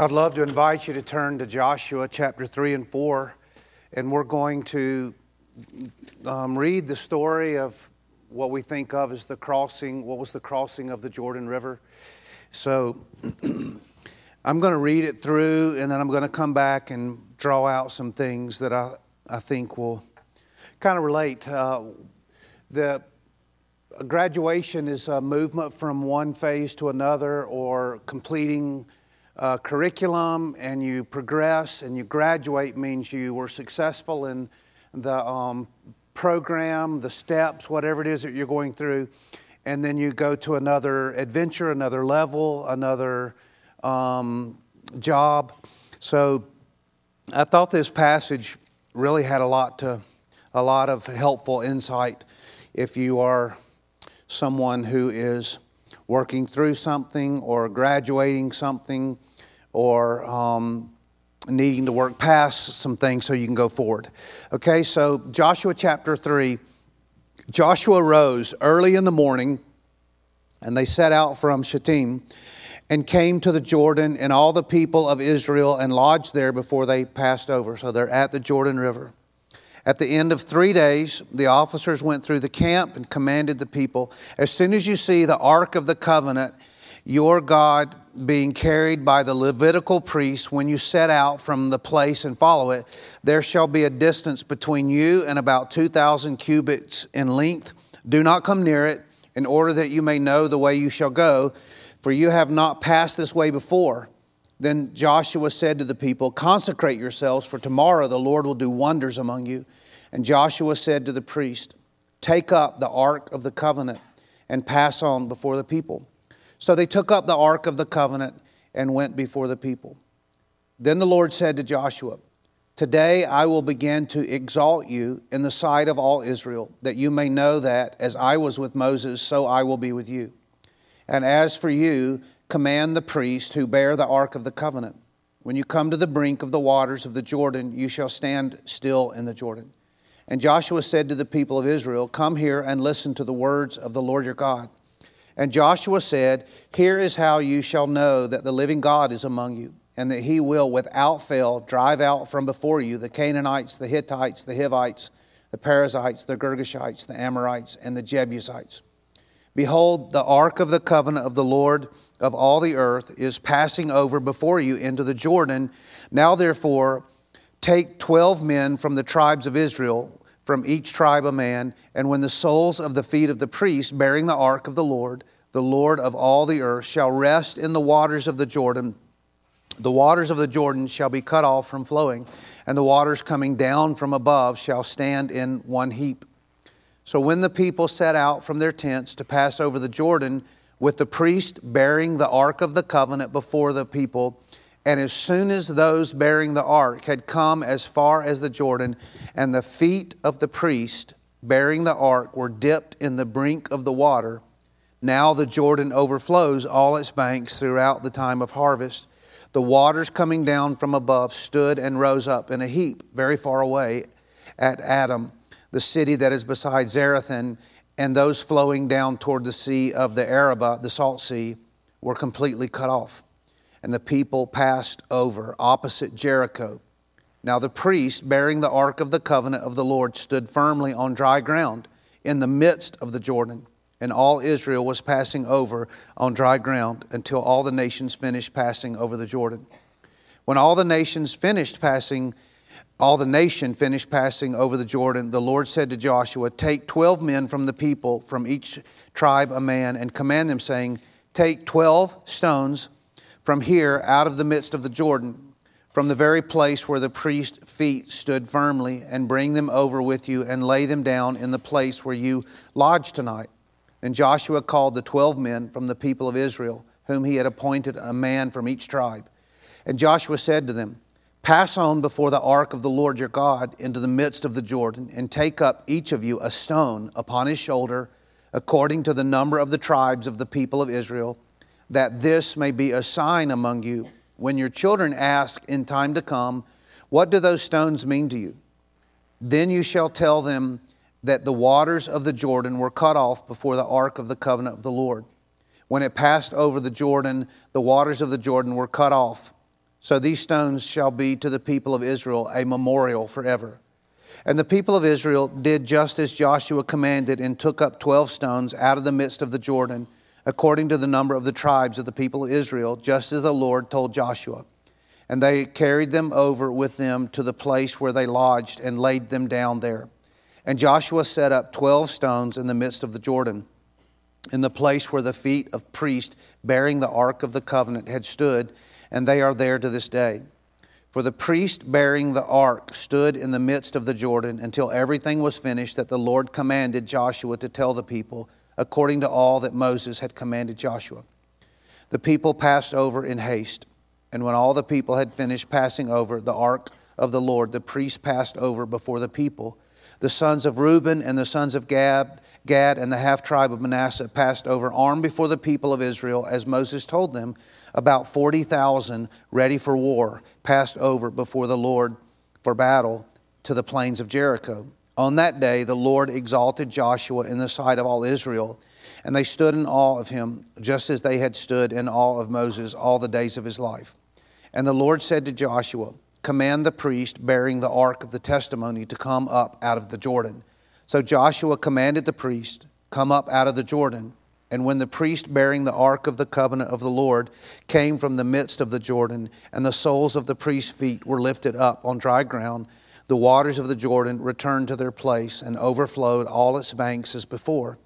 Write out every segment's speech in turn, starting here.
I'd love to invite you to turn to Joshua chapter 3 and 4, and we're going to um, read the story of what we think of as the crossing, what was the crossing of the Jordan River. So I'm going to read it through, and then I'm going to come back and draw out some things that I, I think will kind of relate. Uh, the graduation is a movement from one phase to another or completing uh, curriculum and you progress and you graduate means you were successful in the um, program, the steps, whatever it is that you're going through. And then you go to another adventure, another level, another um, job. So I thought this passage really had a lot to, a lot of helpful insight if you are someone who is working through something or graduating something or um, needing to work past some things so you can go forward. Okay, so Joshua chapter 3 Joshua rose early in the morning and they set out from Shittim and came to the Jordan and all the people of Israel and lodged there before they passed over. So they're at the Jordan River. At the end of three days, the officers went through the camp and commanded the people As soon as you see the Ark of the Covenant, your God being carried by the Levitical priests, when you set out from the place and follow it, there shall be a distance between you and about 2,000 cubits in length. Do not come near it, in order that you may know the way you shall go, for you have not passed this way before. Then Joshua said to the people, Consecrate yourselves, for tomorrow the Lord will do wonders among you. And Joshua said to the priest, Take up the ark of the covenant and pass on before the people. So they took up the ark of the covenant and went before the people. Then the Lord said to Joshua, Today I will begin to exalt you in the sight of all Israel, that you may know that as I was with Moses, so I will be with you. And as for you, command the priest who bear the ark of the covenant. When you come to the brink of the waters of the Jordan, you shall stand still in the Jordan. And Joshua said to the people of Israel, Come here and listen to the words of the Lord your God. And Joshua said, Here is how you shall know that the living God is among you, and that he will without fail drive out from before you the Canaanites, the Hittites, the Hivites, the Perizzites, the Girgashites, the Amorites, and the Jebusites. Behold, the ark of the covenant of the Lord of all the earth is passing over before you into the Jordan. Now, therefore, take twelve men from the tribes of Israel from each tribe a man. And when the soles of the feet of the priests bearing the ark of the Lord, the Lord of all the earth, shall rest in the waters of the Jordan, the waters of the Jordan shall be cut off from flowing, and the waters coming down from above shall stand in one heap. So when the people set out from their tents to pass over the Jordan, with the priest bearing the ark of the covenant before the people, and as soon as those bearing the ark had come as far as the Jordan, and the feet of the priest bearing the ark were dipped in the brink of the water, now the Jordan overflows all its banks throughout the time of harvest. The waters coming down from above stood and rose up in a heap very far away at Adam, the city that is beside Zarethan, and those flowing down toward the sea of the Arabah, the salt sea, were completely cut off and the people passed over opposite Jericho. Now the priest bearing the ark of the covenant of the Lord stood firmly on dry ground in the midst of the Jordan, and all Israel was passing over on dry ground until all the nations finished passing over the Jordan. When all the nations finished passing, all the nation finished passing over the Jordan, the Lord said to Joshua, Take twelve men from the people, from each tribe a man, and command them, saying, Take twelve stones from here out of the midst of the Jordan, from the very place where the priest's feet stood firmly, and bring them over with you and lay them down in the place where you lodge tonight. And Joshua called the twelve men from the people of Israel, whom he had appointed a man from each tribe. And Joshua said to them, Pass on before the ark of the Lord your God into the midst of the Jordan, and take up each of you a stone upon his shoulder, according to the number of the tribes of the people of Israel that this may be a sign among you. When your children ask in time to come, What do those stones mean to you? Then you shall tell them that the waters of the Jordan were cut off before the ark of the covenant of the Lord. When it passed over the Jordan, the waters of the Jordan were cut off So these stones shall be to the people of Israel a memorial forever. And the people of Israel did just as Joshua commanded and took up 12 stones out of the midst of the Jordan, according to the number of the tribes of the people of Israel, just as the Lord told Joshua. And they carried them over with them to the place where they lodged and laid them down there. And Joshua set up 12 stones in the midst of the Jordan, in the place where the feet of priests bearing the ark of the covenant had stood, and they are there to this day. For the priest bearing the ark stood in the midst of the Jordan until everything was finished that the Lord commanded Joshua to tell the people, according to all that Moses had commanded Joshua. The people passed over in haste, and when all the people had finished passing over the ark of the Lord, the priests passed over before the people. The sons of Reuben and the sons of Gad, Gad and the half tribe of Manasseh passed over armed before the people of Israel, as Moses told them about 40,000 ready for war passed over before the Lord for battle to the plains of Jericho. On that day, the Lord exalted Joshua in the sight of all Israel, and they stood in awe of him, just as they had stood in awe of Moses all the days of his life. And the Lord said to Joshua, Command the priest bearing the ark of the testimony to come up out of the Jordan. So Joshua commanded the priest, Come up out of the Jordan. And when the priest bearing the ark of the covenant of the Lord came from the midst of the Jordan, and the soles of the priest's feet were lifted up on dry ground, the waters of the Jordan returned to their place and overflowed all its banks as before.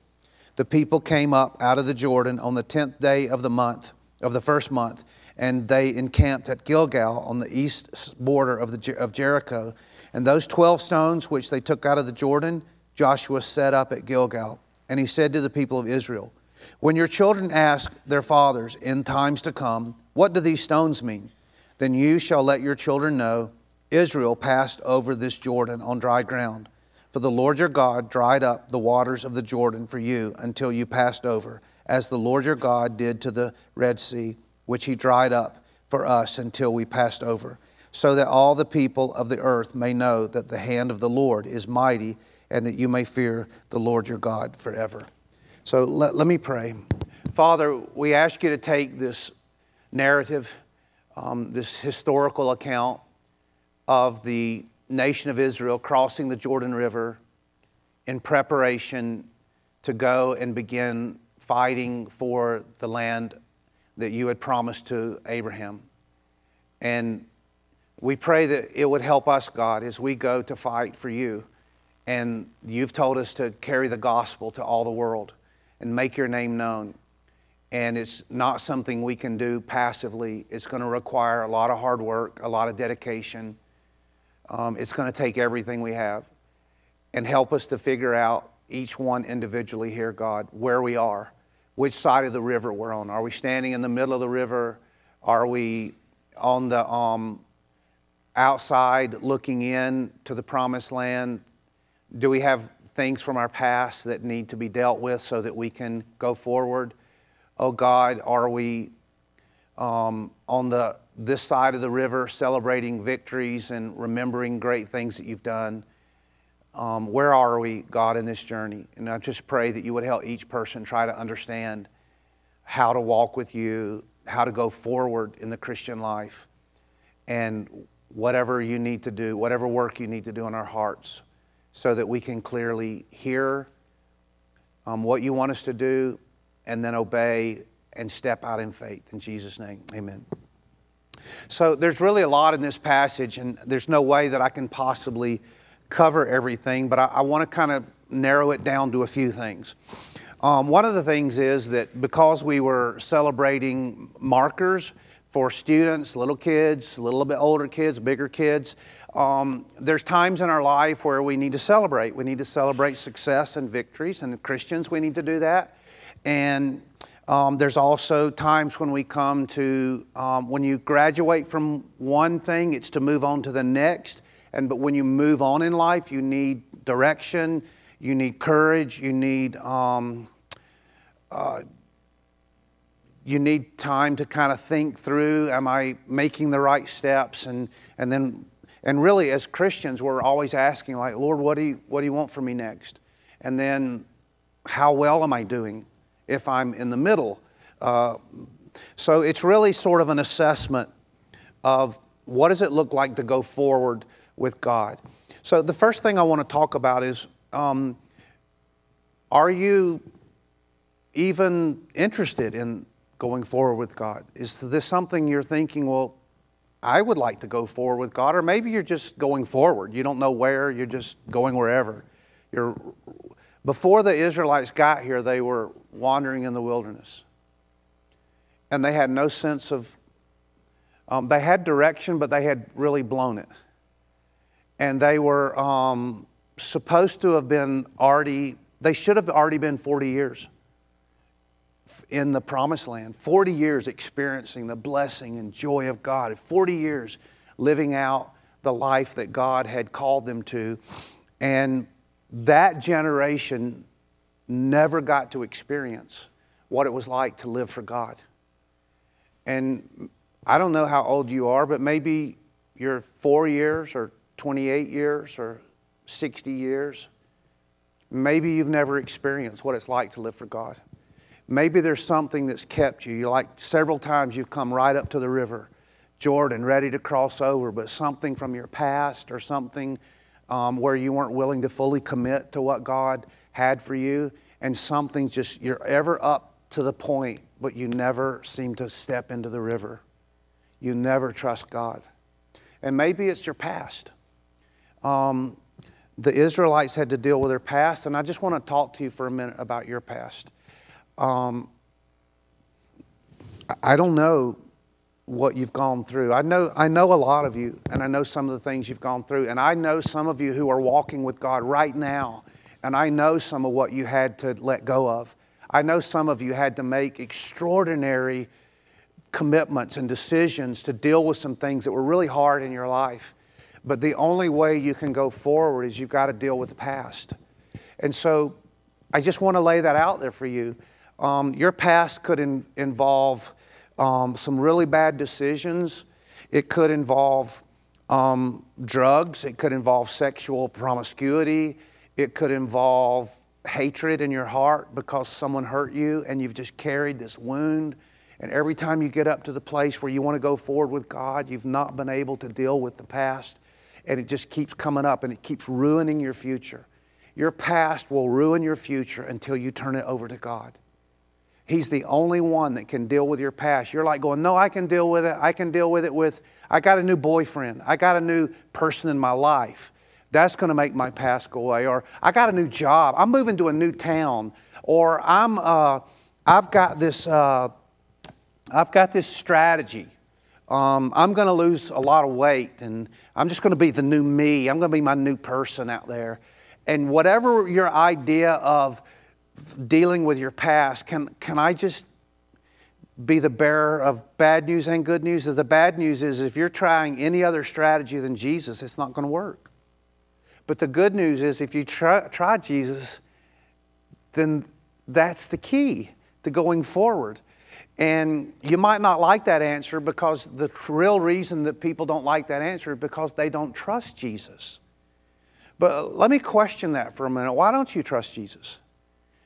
The people came up out of the Jordan on the tenth day of the month, of the first month, and they encamped at Gilgal on the east border of, the, of Jericho. And those twelve stones which they took out of the Jordan, Joshua set up at Gilgal. And he said to the people of Israel, when your children ask their fathers in times to come, What do these stones mean? Then you shall let your children know Israel passed over this Jordan on dry ground. For the Lord your God dried up the waters of the Jordan for you until you passed over, as the Lord your God did to the Red Sea, which he dried up for us until we passed over, so that all the people of the earth may know that the hand of the Lord is mighty, and that you may fear the Lord your God forever. So let, let me pray. Father, we ask you to take this narrative, um, this historical account of the nation of Israel crossing the Jordan River in preparation to go and begin fighting for the land that you had promised to Abraham. And we pray that it would help us, God, as we go to fight for you. And you've told us to carry the gospel to all the world and make your name known. And it's not something we can do passively. It's going to require a lot of hard work, a lot of dedication. Um, it's going to take everything we have. And help us to figure out each one individually here, God, where we are, which side of the river we're on. Are we standing in the middle of the river? Are we on the um, outside looking in to the promised land? Do we have things from our past that need to be dealt with so that we can go forward? Oh God, are we um, on the this side of the river celebrating victories and remembering great things that you've done? Um, where are we, God, in this journey? And I just pray that you would help each person try to understand how to walk with you, how to go forward in the Christian life, and whatever you need to do, whatever work you need to do in our hearts so that we can clearly hear um, what you want us to do and then obey and step out in faith. In Jesus' name, amen. So there's really a lot in this passage, and there's no way that I can possibly cover everything, but I, I want to kind of narrow it down to a few things. Um, one of the things is that because we were celebrating markers for students, little kids, a little bit older kids, bigger kids, um, there's times in our life where we need to celebrate. We need to celebrate success and victories, and Christians, we need to do that. And um, there's also times when we come to, um, when you graduate from one thing, it's to move on to the next. And but when you move on in life, you need direction, you need courage, you need um, uh, you need time to kind of think through: Am I making the right steps? And and then and really, as Christians, we're always asking, like, Lord, what do you, what do you want from me next? And then, how well am I doing if I'm in the middle? Uh, so it's really sort of an assessment of what does it look like to go forward with God. So, the first thing I want to talk about is um, are you even interested in going forward with God? Is this something you're thinking, well, I would like to go forward with God, or maybe you're just going forward. You don't know where, you're just going wherever. You're, before the Israelites got here, they were wandering in the wilderness. And they had no sense of, um, they had direction, but they had really blown it. And they were um, supposed to have been already, they should have already been 40 years in the promised land, 40 years experiencing the blessing and joy of God, 40 years living out the life that God had called them to. And that generation never got to experience what it was like to live for God. And I don't know how old you are, but maybe you're four years or 28 years or 60 years. Maybe you've never experienced what it's like to live for God. Maybe there's something that's kept you. You like several times you've come right up to the river, Jordan, ready to cross over, but something from your past or something um, where you weren't willing to fully commit to what God had for you, and something just you're ever up to the point, but you never seem to step into the river. You never trust God. And maybe it's your past. Um, the Israelites had to deal with their past, and I just want to talk to you for a minute about your past. Um, I don't know what you've gone through. I know, I know a lot of you, and I know some of the things you've gone through. And I know some of you who are walking with God right now, and I know some of what you had to let go of. I know some of you had to make extraordinary commitments and decisions to deal with some things that were really hard in your life. But the only way you can go forward is you've got to deal with the past. And so I just want to lay that out there for you. Um, your past could in, involve um, some really bad decisions. It could involve um, drugs. It could involve sexual promiscuity. It could involve hatred in your heart because someone hurt you and you've just carried this wound. And every time you get up to the place where you want to go forward with God, you've not been able to deal with the past. And it just keeps coming up and it keeps ruining your future. Your past will ruin your future until you turn it over to God. He's the only one that can deal with your past. You're like going, No, I can deal with it. I can deal with it with, I got a new boyfriend. I got a new person in my life. That's going to make my past go away. Or I got a new job. I'm moving to a new town. Or I'm, uh, I've got this, uh, I've got this strategy. Um, I'm going to lose a lot of weight and I'm just going to be the new me. I'm going to be my new person out there. And whatever your idea of dealing with your past, can, can I just be the bearer of bad news and good news? The bad news is if you're trying any other strategy than Jesus, it's not going to work. But the good news is if you try, try Jesus, then that's the key to going forward. And you might not like that answer because the real reason that people don't like that answer is because they don't trust Jesus. But let me question that for a minute. Why don't you trust Jesus?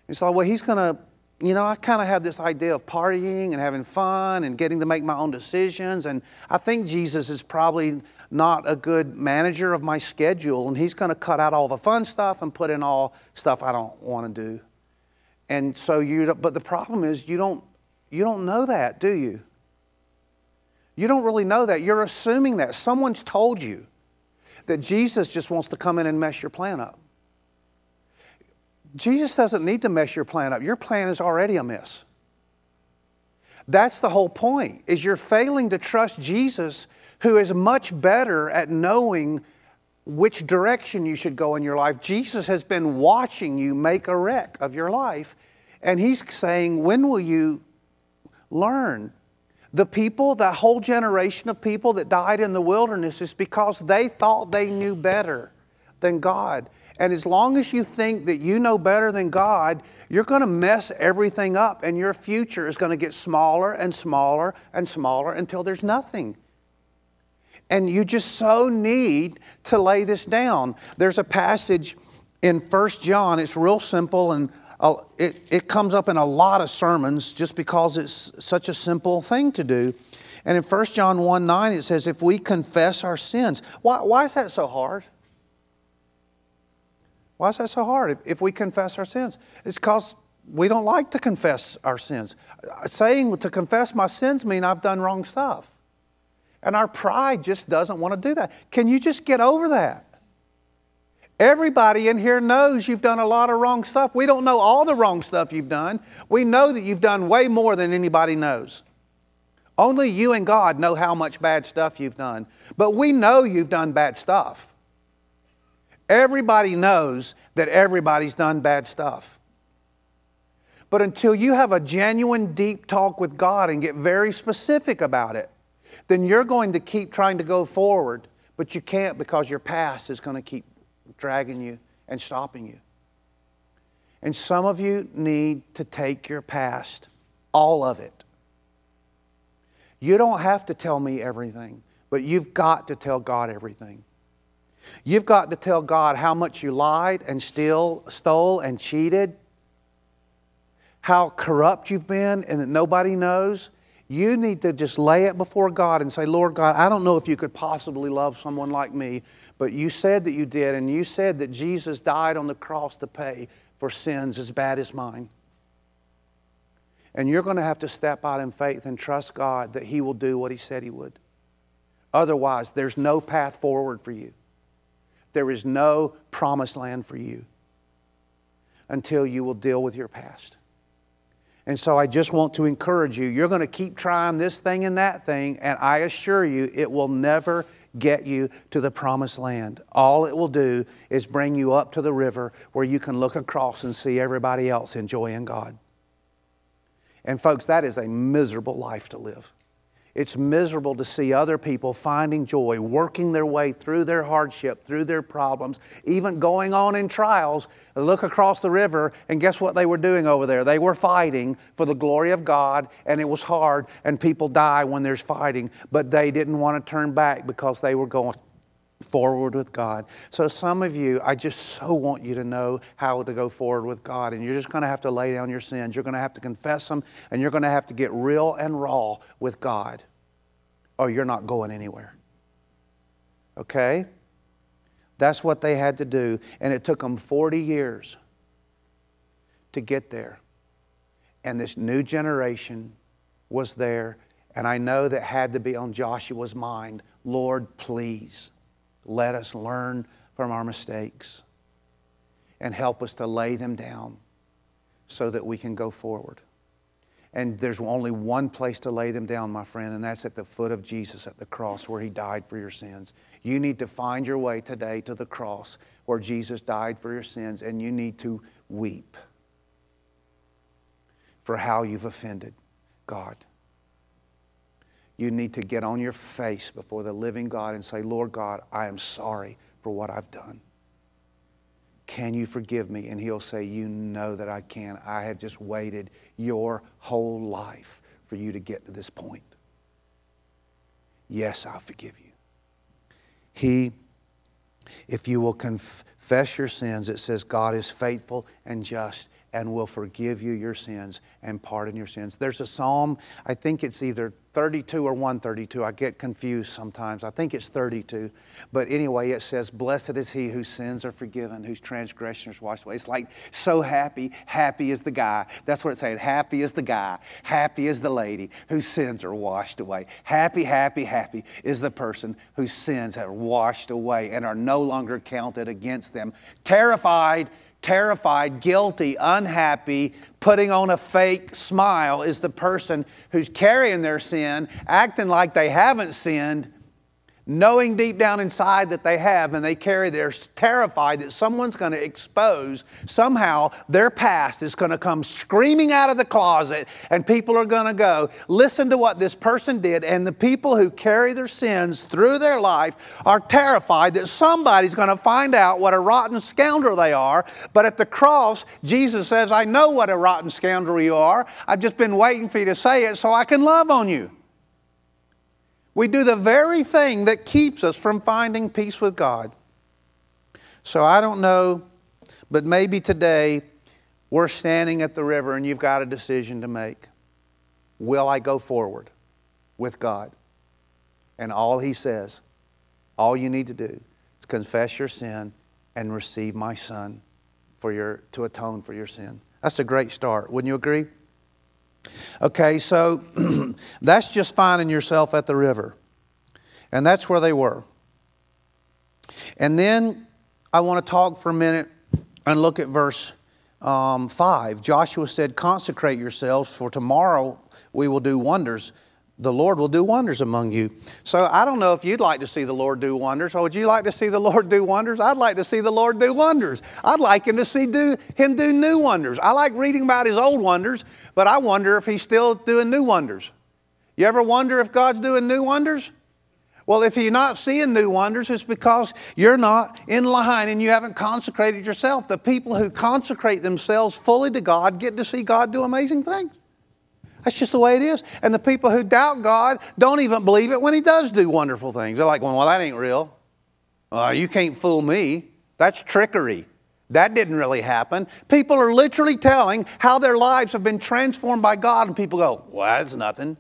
It's like, well, he's going to, you know, I kind of have this idea of partying and having fun and getting to make my own decisions. And I think Jesus is probably not a good manager of my schedule. And he's going to cut out all the fun stuff and put in all stuff I don't want to do. And so you, but the problem is you don't, you don't know that, do you? You don't really know that. You're assuming that. Someone's told you that Jesus just wants to come in and mess your plan up. Jesus doesn't need to mess your plan up. Your plan is already a mess. That's the whole point. Is you're failing to trust Jesus who is much better at knowing which direction you should go in your life. Jesus has been watching you make a wreck of your life and he's saying, "When will you learn?" The people, that whole generation of people that died in the wilderness is because they thought they knew better than God. And as long as you think that you know better than God, you're going to mess everything up, and your future is going to get smaller and smaller and smaller until there's nothing. And you just so need to lay this down. There's a passage in First John, it's real simple, and uh, it, it comes up in a lot of sermons just because it's such a simple thing to do. And in 1 John 1 9, it says, if we confess our sins, why, why is that so hard? Why is that so hard if, if we confess our sins? It's because we don't like to confess our sins. Saying to confess my sins mean I've done wrong stuff. And our pride just doesn't want to do that. Can you just get over that? Everybody in here knows you've done a lot of wrong stuff. We don't know all the wrong stuff you've done. We know that you've done way more than anybody knows. Only you and God know how much bad stuff you've done. But we know you've done bad stuff. Everybody knows that everybody's done bad stuff. But until you have a genuine, deep talk with God and get very specific about it, then you're going to keep trying to go forward, but you can't because your past is going to keep dragging you and stopping you. And some of you need to take your past, all of it. You don't have to tell me everything, but you've got to tell God everything. You've got to tell God how much you lied and still stole and cheated, how corrupt you've been and that nobody knows. You need to just lay it before God and say, Lord God, I don't know if you could possibly love someone like me, but you said that you did, and you said that Jesus died on the cross to pay for sins as bad as mine. And you're going to have to step out in faith and trust God that He will do what He said He would. Otherwise, there's no path forward for you. There is no promised land for you until you will deal with your past. And so I just want to encourage you. You're going to keep trying this thing and that thing, and I assure you it will never get you to the promised land. All it will do is bring you up to the river where you can look across and see everybody else enjoying God. And, folks, that is a miserable life to live. It's miserable to see other people finding joy, working their way through their hardship, through their problems, even going on in trials. Look across the river, and guess what they were doing over there? They were fighting for the glory of God, and it was hard, and people die when there's fighting, but they didn't want to turn back because they were going forward with God. So, some of you, I just so want you to know how to go forward with God. And you're just going to have to lay down your sins. You're going to have to confess them, and you're going to have to get real and raw with God, or you're not going anywhere. Okay? That's what they had to do. And it took them 40 years to get there. And this new generation was there. And I know that had to be on Joshua's mind Lord, please let us learn from our mistakes and help us to lay them down so that we can go forward. And there's only one place to lay them down, my friend, and that's at the foot of Jesus at the cross where He died for your sins. You need to find your way today to the cross where Jesus died for your sins, and you need to weep for how you've offended God you need to get on your face before the living God and say, Lord God, I am sorry for what I've done. Can you forgive me? And He'll say, You know that I can. I have just waited your whole life for you to get to this point. Yes, I'll forgive you. He, if you will confess your sins, it says God is faithful and just and will forgive you your sins and pardon your sins. There's a psalm, I think it's either 32 or 132. I get confused sometimes. I think it's 32. But anyway, it says, Blessed is he whose sins are forgiven, whose transgressions washed away. It's like so happy. Happy is the guy. That's what it's saying. Happy is the guy. Happy is the lady whose sins are washed away. Happy, happy, happy is the person whose sins are washed away and are no longer counted against them. Terrified terrified, guilty, unhappy, putting on a fake smile is the person who's carrying their sin, acting like they haven't sinned, knowing deep down inside that they have, and they carry, they're terrified that someone's going to expose somehow their past is going to come screaming out of the closet, and people are going to go, listen to what this person did. And the people who carry their sins through their life are terrified that somebody's going to find out what a rotten scoundrel they are. But at the cross, Jesus says, I know what a rotten scoundrel you are. I've just been waiting for you to say it so I can love on you. We do the very thing that keeps us from finding peace with God. So I don't know, but maybe today we're standing at the river and you've got a decision to make. Will I go forward? with God. And all he says, all you need to do is confess your sin and receive my son for your, to atone for your sin. That's a great start. Wouldn't you agree? Okay, so that's just finding yourself at the river. And that's where they were. And then I want to talk for a minute and look at verse um, 5. Joshua said, Consecrate yourselves, for tomorrow we will do wonders the Lord will do wonders among you. So I don't know if you'd like to see the Lord do wonders. Or would you like to see the Lord do wonders? I'd like to see the Lord do wonders. I'd like him to see do, him do new wonders. I like reading about his old wonders, but I wonder if he's still doing new wonders. You ever wonder if God's doing new wonders? Well, if you're not seeing new wonders, it's because you're not in line and you haven't consecrated yourself. The people who consecrate themselves fully to God get to see God do amazing things. That's just the way it is. And the people who doubt God don't even believe it when He does do wonderful things. They're like, well, that ain't real. Uh, you can't fool me. That's trickery. That didn't really happen. People are literally telling how their lives have been transformed by God, and people go, well, that's nothing.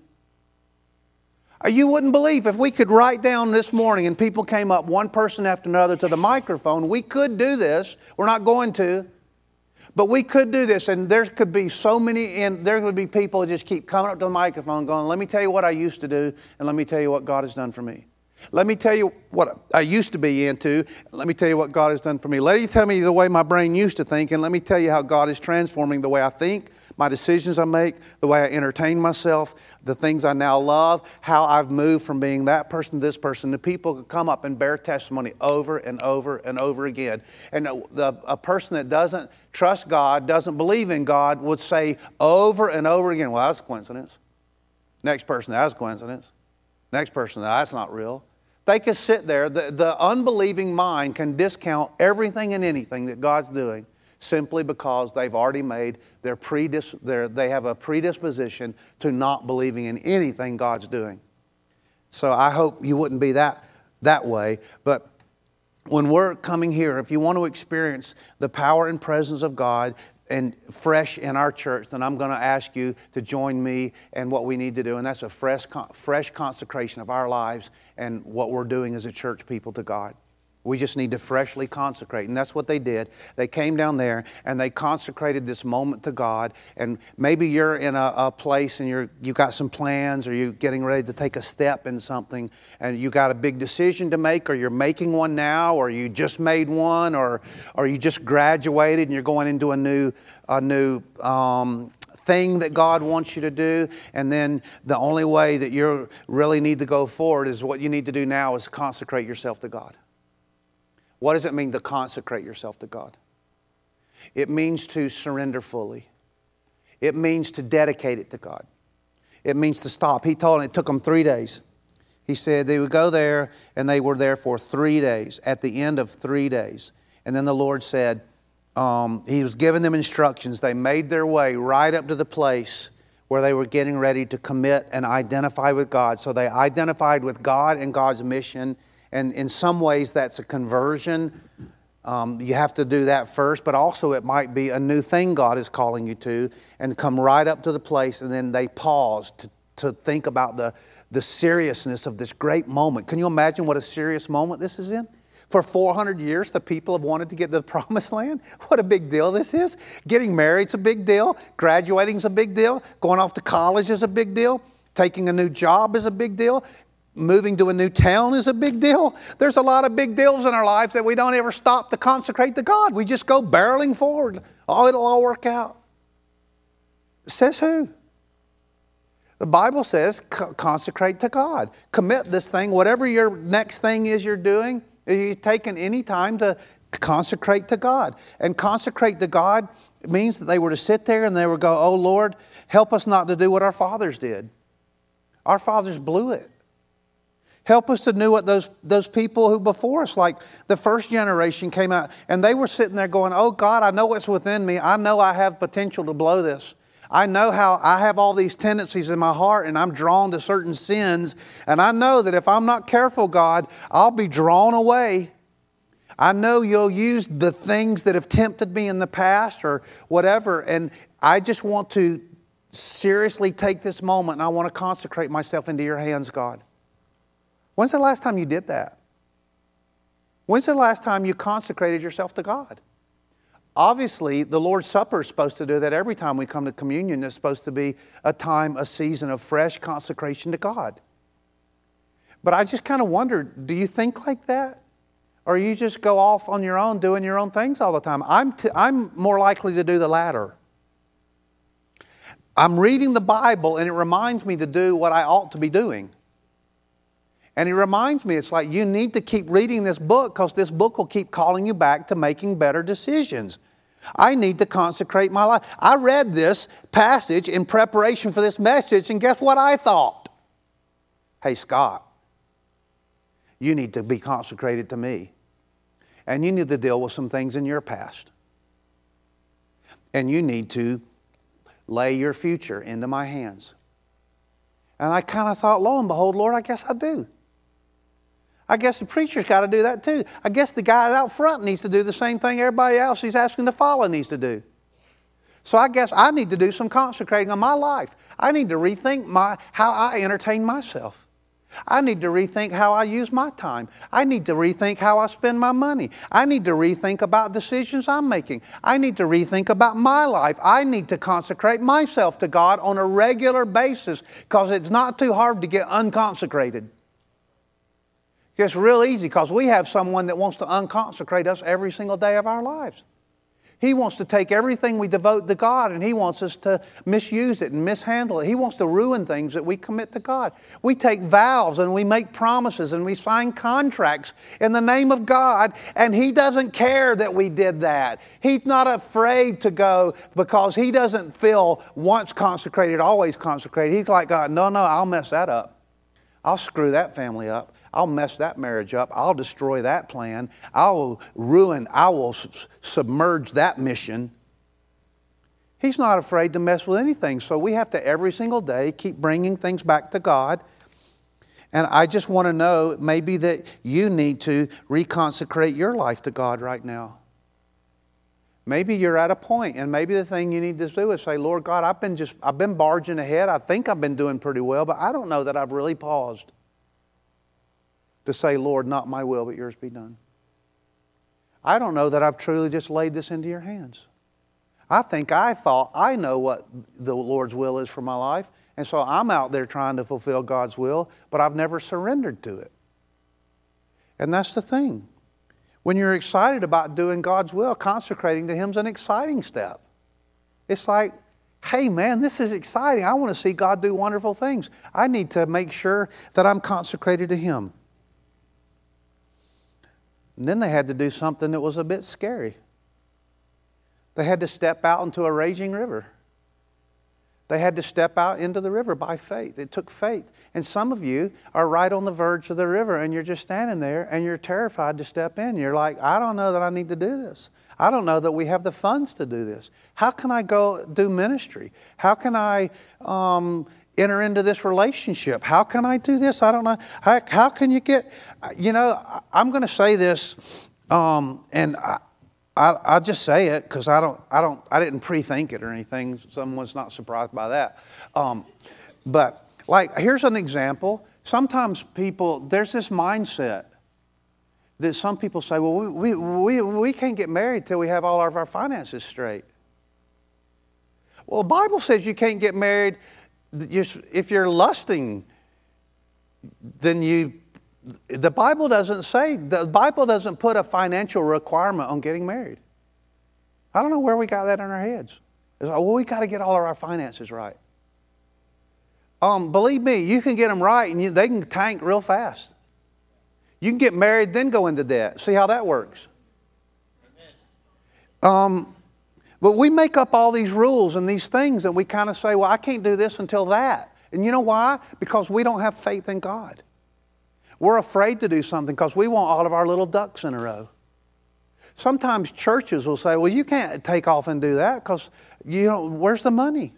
Uh, you wouldn't believe if we could write down this morning and people came up one person after another to the microphone, we could do this. We're not going to. But we could do this, and there could be so many, and there would be people who just keep coming up to the microphone going, Let me tell you what I used to do, and let me tell you what God has done for me. Let me tell you what I used to be into. Let me tell you what God has done for me. Let me tell me the way my brain used to think, and let me tell you how God is transforming the way I think, my decisions I make, the way I entertain myself, the things I now love, how I've moved from being that person to this person. The people could come up and bear testimony over and over and over again. And the, a person that doesn't trust God, doesn't believe in God, would say over and over again, well, that's a coincidence. Next person, that's a coincidence. Next person, that's not real. They could sit there. The, the unbelieving mind can discount everything and anything that God's doing simply because they've already made their, predis- their they have a predisposition to not believing in anything God's doing. So I hope you wouldn't be that that way, but when we're coming here, if you want to experience the power and presence of God and fresh in our church, then I'm going to ask you to join me and what we need to do, and that's a fresh, fresh consecration of our lives and what we're doing as a church people to God. We just need to freshly consecrate. And that's what they did. They came down there and they consecrated this moment to God. And maybe you're in a, a, place and you're, you've got some plans or you're getting ready to take a step in something and you got a big decision to make or you're making one now or you just made one or, or you just graduated and you're going into a new, a new um, thing that God wants you to do. And then the only way that you really need to go forward is what you need to do now is consecrate yourself to God. What does it mean to consecrate yourself to God? It means to surrender fully. It means to dedicate it to God. It means to stop. He told them it took them three days. He said they would go there and they were there for three days, at the end of three days. And then the Lord said, um, He was giving them instructions. They made their way right up to the place where they were getting ready to commit and identify with God. So they identified with God and God's mission and in some ways, that's a conversion. Um, you have to do that first, but also it might be a new thing God is calling you to, and come right up to the place, and then they pause to, to think about the, the seriousness of this great moment. Can you imagine what a serious moment this is in? For 400 years, the people have wanted to get to the promised land. What a big deal this is. Getting married is a big deal. Graduating is a big deal. Going off to college is a big deal. Taking a new job is a big deal moving to a new town is a big deal. There's a lot of big deals in our lives that we don't ever stop to consecrate to God. We just go barreling forward. Oh, it'll all work out. Says who? The Bible says consecrate to God. Commit this thing, whatever your next thing is you're doing, you've taken any time to consecrate to God. And consecrate to God means that they were to sit there and they would go, Oh Lord, help us not to do what our fathers did. Our fathers blew it. Help us to know what those, those people who before us, like the first generation, came out and they were sitting there going, Oh God, I know what's within me. I know I have potential to blow this. I know how I have all these tendencies in my heart and I'm drawn to certain sins. And I know that if I'm not careful, God, I'll be drawn away. I know you'll use the things that have tempted me in the past or whatever. And I just want to seriously take this moment and I want to consecrate myself into your hands, God. When's the last time you did that? When's the last time you consecrated yourself to God? Obviously, the Lord's Supper is supposed to do that every time we come to communion. It's supposed to be a time, a season of fresh consecration to God. But I just kind of wondered do you think like that? Or you just go off on your own doing your own things all the time? I'm, t- I'm more likely to do the latter. I'm reading the Bible and it reminds me to do what I ought to be doing. And he reminds me, it's like you need to keep reading this book because this book will keep calling you back to making better decisions. I need to consecrate my life. I read this passage in preparation for this message, and guess what I thought? Hey, Scott, you need to be consecrated to me. And you need to deal with some things in your past. And you need to lay your future into my hands. And I kind of thought, lo and behold, Lord, I guess I do. I guess the preacher's got to do that too. I guess the guy out front needs to do the same thing everybody else he's asking to follow needs to do. So I guess I need to do some consecrating on my life. I need to rethink my, how I entertain myself. I need to rethink how I use my time. I need to rethink how I spend my money. I need to rethink about decisions I'm making. I need to rethink about my life. I need to consecrate myself to God on a regular basis because it's not too hard to get unconsecrated. It's real easy because we have someone that wants to unconsecrate us every single day of our lives. He wants to take everything we devote to God and He wants us to misuse it and mishandle it. He wants to ruin things that we commit to God. We take vows and we make promises and we sign contracts in the name of God, and He doesn't care that we did that. He's not afraid to go because He doesn't feel once consecrated, always consecrated. He's like, God, no, no, I'll mess that up. I'll screw that family up. I'll mess that marriage up. I'll destroy that plan. I will ruin, I will submerge that mission. He's not afraid to mess with anything. So we have to every single day keep bringing things back to God. And I just want to know maybe that you need to reconsecrate your life to God right now. Maybe you're at a point, and maybe the thing you need to do is say, Lord God, I've been just I've been barging ahead. I think I've been doing pretty well, but I don't know that I've really paused to say, Lord, not my will, but yours be done. I don't know that I've truly just laid this into your hands. I think I thought I know what the Lord's will is for my life, and so I'm out there trying to fulfill God's will, but I've never surrendered to it. And that's the thing. When you're excited about doing God's will, consecrating to Him's an exciting step. It's like, hey man, this is exciting. I want to see God do wonderful things. I need to make sure that I'm consecrated to Him. And then they had to do something that was a bit scary. They had to step out into a raging river. They had to step out into the river by faith. It took faith. And some of you are right on the verge of the river and you're just standing there and you're terrified to step in. You're like, I don't know that I need to do this. I don't know that we have the funds to do this. How can I go do ministry? How can I um, enter into this relationship? How can I do this? I don't know. How, how can you get, you know, I'm going to say this, um, and I, I, will just say it because I don't, I don't, I didn't pre-think it or anything. Someone's not surprised by that. Um, but like, here's an example. Sometimes people, there's this mindset that some people say, well, we, we, we, we can't get married till we have all of our finances straight. Well, the Bible says you can't get married if you're lusting, then you, the Bible doesn't say, the Bible doesn't put a financial requirement on getting married. I don't know where we got that in our heads. It's like, well, we got to get all of our finances right. Um, believe me, you can get them right and you, they can tank real fast. You can get married, then go into debt. See how that works. Um, but we make up all these rules and these things, and we kind of say, well, I can't do this until that. And you know why? Because we don't have faith in God. We're afraid to do something because we want all of our little ducks in a row. Sometimes churches will say, well, you can't take off and do that because, you know, where's the money?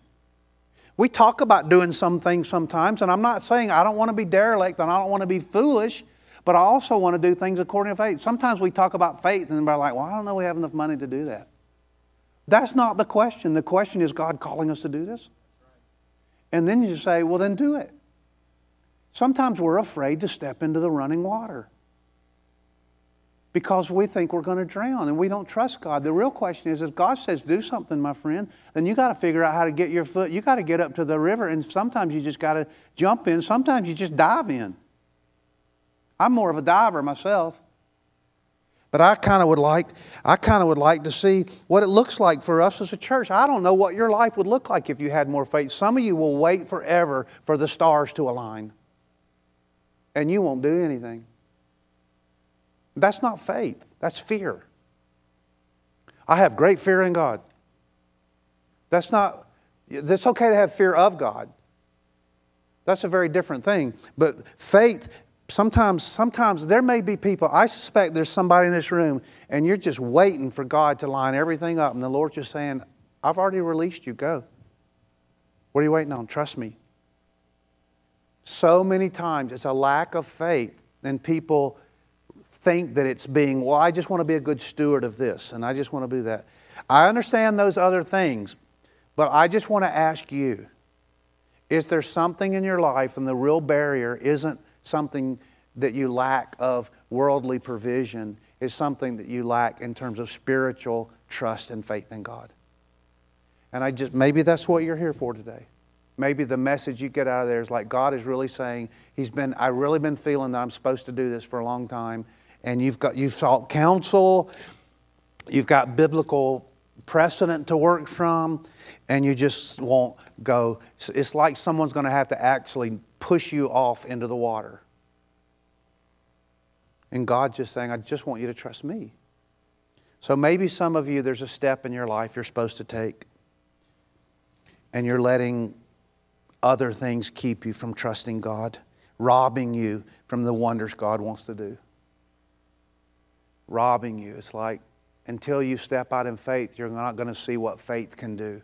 We talk about doing some things sometimes, and I'm not saying I don't want to be derelict and I don't want to be foolish, but I also want to do things according to faith. Sometimes we talk about faith and we're like, well, I don't know we have enough money to do that. That's not the question. The question is God calling us to do this? And then you say, well, then do it. Sometimes we're afraid to step into the running water because we think we're going to drown and we don't trust God. The real question is if God says do something, my friend, then you got to figure out how to get your foot. You got to get up to the river, and sometimes you just got to jump in, sometimes you just dive in. I'm more of a diver myself. But I kind of would like, I kind of would like to see what it looks like for us as a church. I don't know what your life would look like if you had more faith. Some of you will wait forever for the stars to align, and you won't do anything. That's not faith, that's fear. I have great fear in God. That's not, it's okay to have fear of God. That's a very different thing. But faith, sometimes, sometimes there may be people, I suspect there's somebody in this room, and you're just waiting for God to line everything up, and the Lord's just saying, I've already released you, go. What are you waiting on? Trust me. So many times it's a lack of faith, and people think that it's being, well, I just want to be a good steward of this and I just want to do that. I understand those other things, but I just want to ask you is there something in your life and the real barrier isn't something that you lack of worldly provision, is something that you lack in terms of spiritual trust and faith in God? And I just, maybe that's what you're here for today. Maybe the message you get out of there is like God is really saying, He's been, I've really been feeling that I'm supposed to do this for a long time and you've got you've sought counsel, you've got biblical precedent to work from, and you just won't go. It's like someone's going to have to actually push you off into the water. And God's just saying, I just want you to trust me. So maybe some of you, there's a step in your life you're supposed to take, and you're letting other things keep you from trusting God, robbing you from the wonders God wants to do robbing you. It's like until you step out in faith, you're not going to see what faith can do.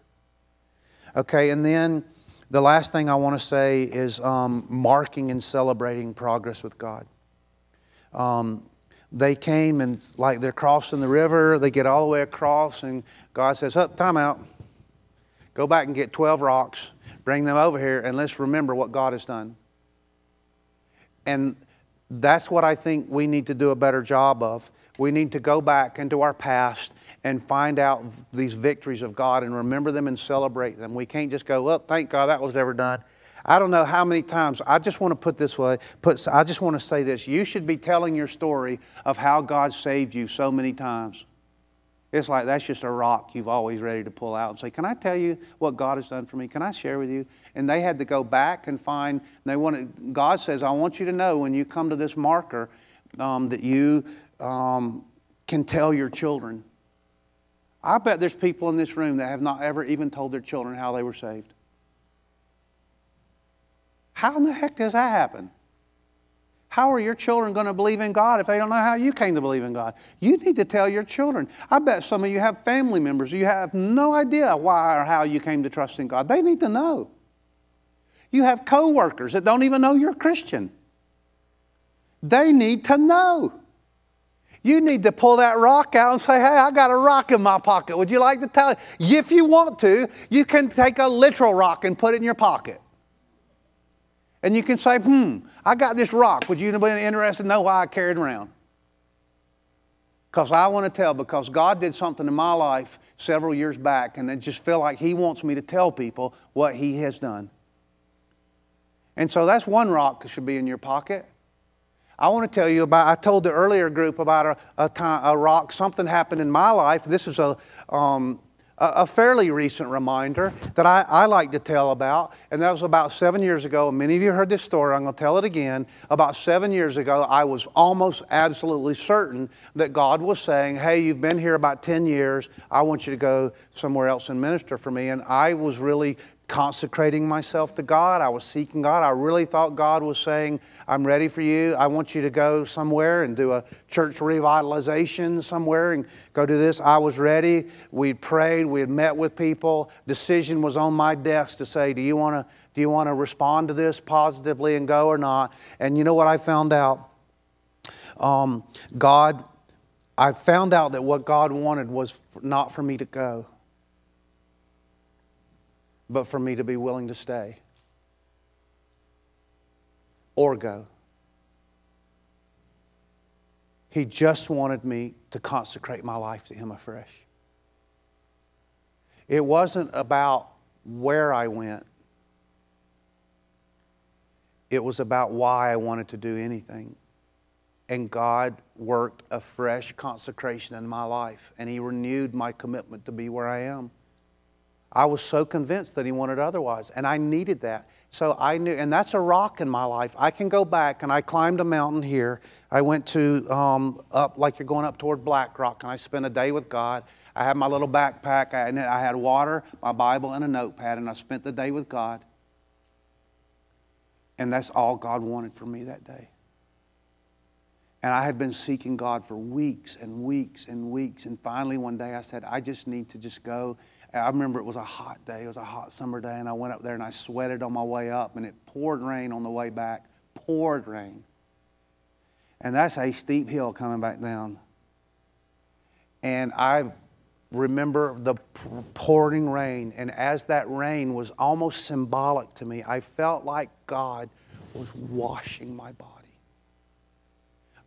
Okay, and then the last thing I want to say is um, marking and celebrating progress with God. Um, they came and like they're crossing the river, they get all the way across, and God says, Up, oh, time out. Go back and get 12 rocks, bring them over here, and let's remember what God has done. And that's what I think we need to do a better job of. We need to go back into our past and find out these victories of God and remember them and celebrate them. We can't just go, well, thank God that was ever done. I don't know how many times, I just want to put this way, put, I just want to say this. You should be telling your story of how God saved you so many times. It's like that's just a rock you've always ready to pull out and say, Can I tell you what God has done for me? Can I share with you? And they had to go back and find, they wanted, God says, I want you to know when you come to this marker um, that you um, can tell your children. I bet there's people in this room that have not ever even told their children how they were saved. How in the heck does that happen? How are your children going to believe in God if they don't know how you came to believe in God? You need to tell your children. I bet some of you have family members. You have no idea why or how you came to trust in God. They need to know. You have coworkers that don't even know you're a Christian. They need to know. You need to pull that rock out and say, Hey, I got a rock in my pocket. Would you like to tell it? If you want to, you can take a literal rock and put it in your pocket. And you can say, hmm, I got this rock. Would you be interested to know why I carried around? Because I want to tell, because God did something in my life several years back, and I just feel like He wants me to tell people what He has done. And so that's one rock that should be in your pocket. I want to tell you about, I told the earlier group about a, a, time, a rock, something happened in my life. This is a, um, a fairly recent reminder that I, I, like to tell about, and that was about seven years ago. Many of you heard this story. I'm going to tell it again. About seven years ago, I was almost absolutely certain that God was saying, Hey, you've been here about 10 years. I want you to go somewhere else and minister for me. And I was really consecrating myself to God. I was seeking God. I really thought God was saying, I'm ready for you. I want you to go somewhere and do a church revitalization somewhere and go do this. I was ready. We'd prayed. We had met with people. Decision was on my desk to say, Do you want to, do you want to respond to this positively and go or not? And you know what I found out? Um, God, I found out that what God wanted was not for me to go but for me to be willing to stay. or go. He just wanted me to consecrate my life to Him afresh. It wasn't about where I went, it was about why I wanted to do anything. And God worked a fresh consecration in my life, and He renewed my commitment to be where I am. I was so convinced that He wanted otherwise, and I needed that. So I knew, and that's a rock in my life. I can go back, and I climbed a mountain here. I went to um, up, like you're going up toward Black Rock, and I spent a day with God. I had my little backpack, and I had water, my Bible, and a notepad, and I spent the day with God. And that's all God wanted for me that day. And I had been seeking God for weeks and weeks and weeks. And finally, one day I said, I just need to just go I remember it was a hot day. It was a hot summer day, and I went up there and I sweated on my way up, and it poured rain on the way back. Poured rain. And that's a steep hill coming back down. And I remember the pouring rain, and as that rain was almost symbolic to me, I felt like God was washing my body.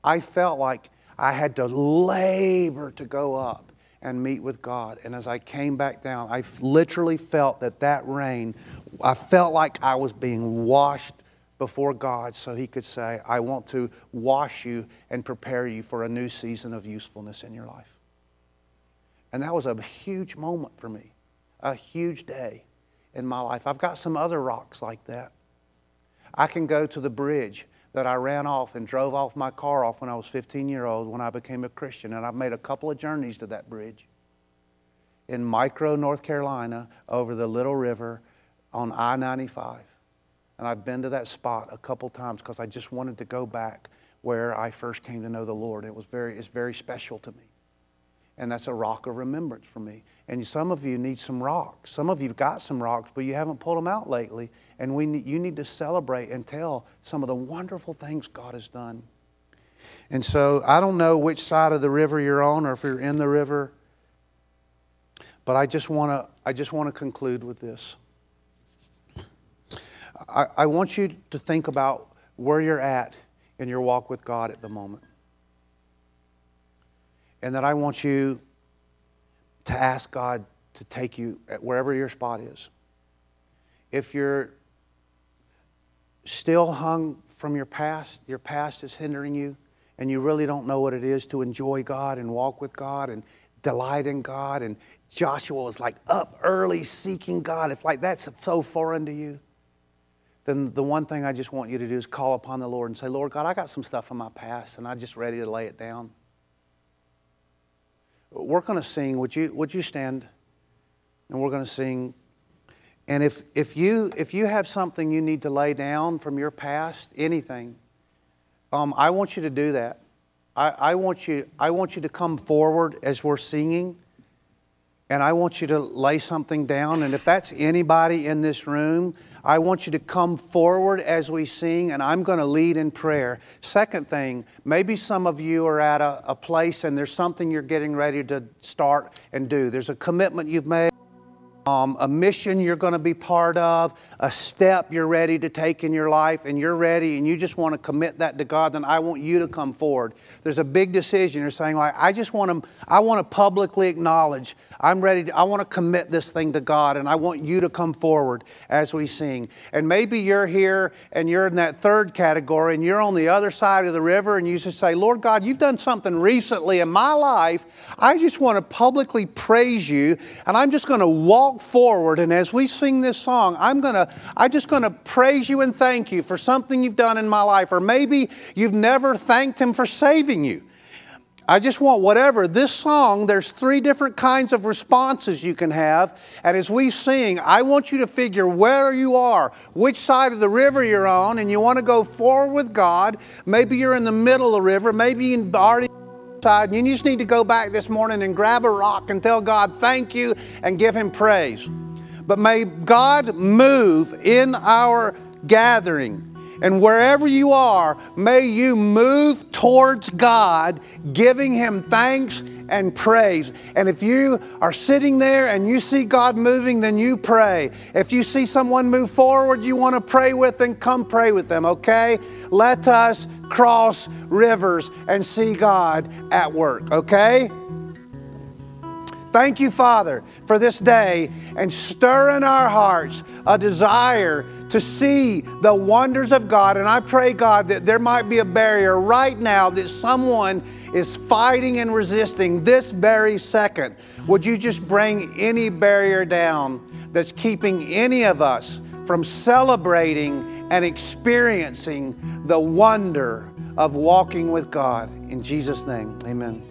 I felt like I had to labor to go up and meet with God. And as I came back down, I literally felt that that rain, I felt like I was being washed before God so He could say, I want to wash you and prepare you for a new season of usefulness in your life. And that was a huge moment for me, a huge day in my life. I've got some other rocks like that. I can go to the bridge that I ran off and drove off my car off when I was 15 year old when I became a Christian. And I've made a couple of journeys to that bridge in Micro, North Carolina, over the Little River on I 95. And I've been to that spot a couple times because I just wanted to go back where I first came to know the Lord. It was very, it's very special to me. And that's a rock of remembrance for me. And some of you need some rocks. Some of you've got some rocks, but you haven't pulled them out lately. And we need, you need to celebrate and tell some of the wonderful things God has done. And so I don't know which side of the river you're on or if you're in the river, but I just want to I just want to conclude with this. I, I want you to think about where you're at in your walk with God at the moment. And that I want you to ask God to take you wherever your spot is. If you're still hung from your past, your past is hindering you, and you really don't know what it is to enjoy God and walk with God and delight in God, and Joshua was like up early seeking God, if like that's so foreign to you, then the one thing I just want you to do is call upon the Lord and say, Lord God, I got some stuff in my past, and I'm just ready to lay it down. We're going to sing. Would you, would you stand? And we're going to sing. And if, if, you, if you have something you need to lay down from your past, anything, um, I want you to do that. I, I, want you, I want you to come forward as we're singing, and I want you to lay something down. And if that's anybody in this room, I want you to come forward as we sing, and I'm going to lead in prayer. Second thing, maybe some of you are at a, a place and there's something you're getting ready to start and do. There's a commitment you've made um, a mission you're going to be part of, a step you're ready to take in your life, and you're ready and you just want to commit that to God, then I want you to come forward. There's a big decision. You're saying, like, I just want to, I want to publicly acknowledge I'm ready to, I want to commit this thing to God, and I want you to come forward as we sing. And maybe you're here and you're in that third category, and you're on the other side of the river, and you just say, Lord God, you've done something recently in my life. I just want to publicly praise you, and I'm just going to walk forward. And as we sing this song, I'm going to, I'm just going to praise you and thank you for something you've done in my life. Or maybe you've never thanked Him for saving you. I just want whatever. This song, there's three different kinds of responses you can have. And as we sing, I want you to figure where you are, which side of the river you're on, and you want to go forward with God. Maybe you're in the middle of the river, maybe you're already side, and you just need to go back this morning and grab a rock and tell God thank you and give Him praise. But may God move in our gathering and wherever you are, may you move towards God, giving Him thanks and praise. And if you are sitting there and you see God moving, then you pray. If you see someone move forward you want to pray with, then come pray with them, okay? Let us cross rivers and see God at work, okay? Thank you, Father, for this day and stir in our hearts a desire to see the wonders of God. And I pray, God, that there might be a barrier right now that someone is fighting and resisting this very second. Would you just bring any barrier down that's keeping any of us from celebrating and experiencing the wonder of walking with God? In Jesus' name, amen.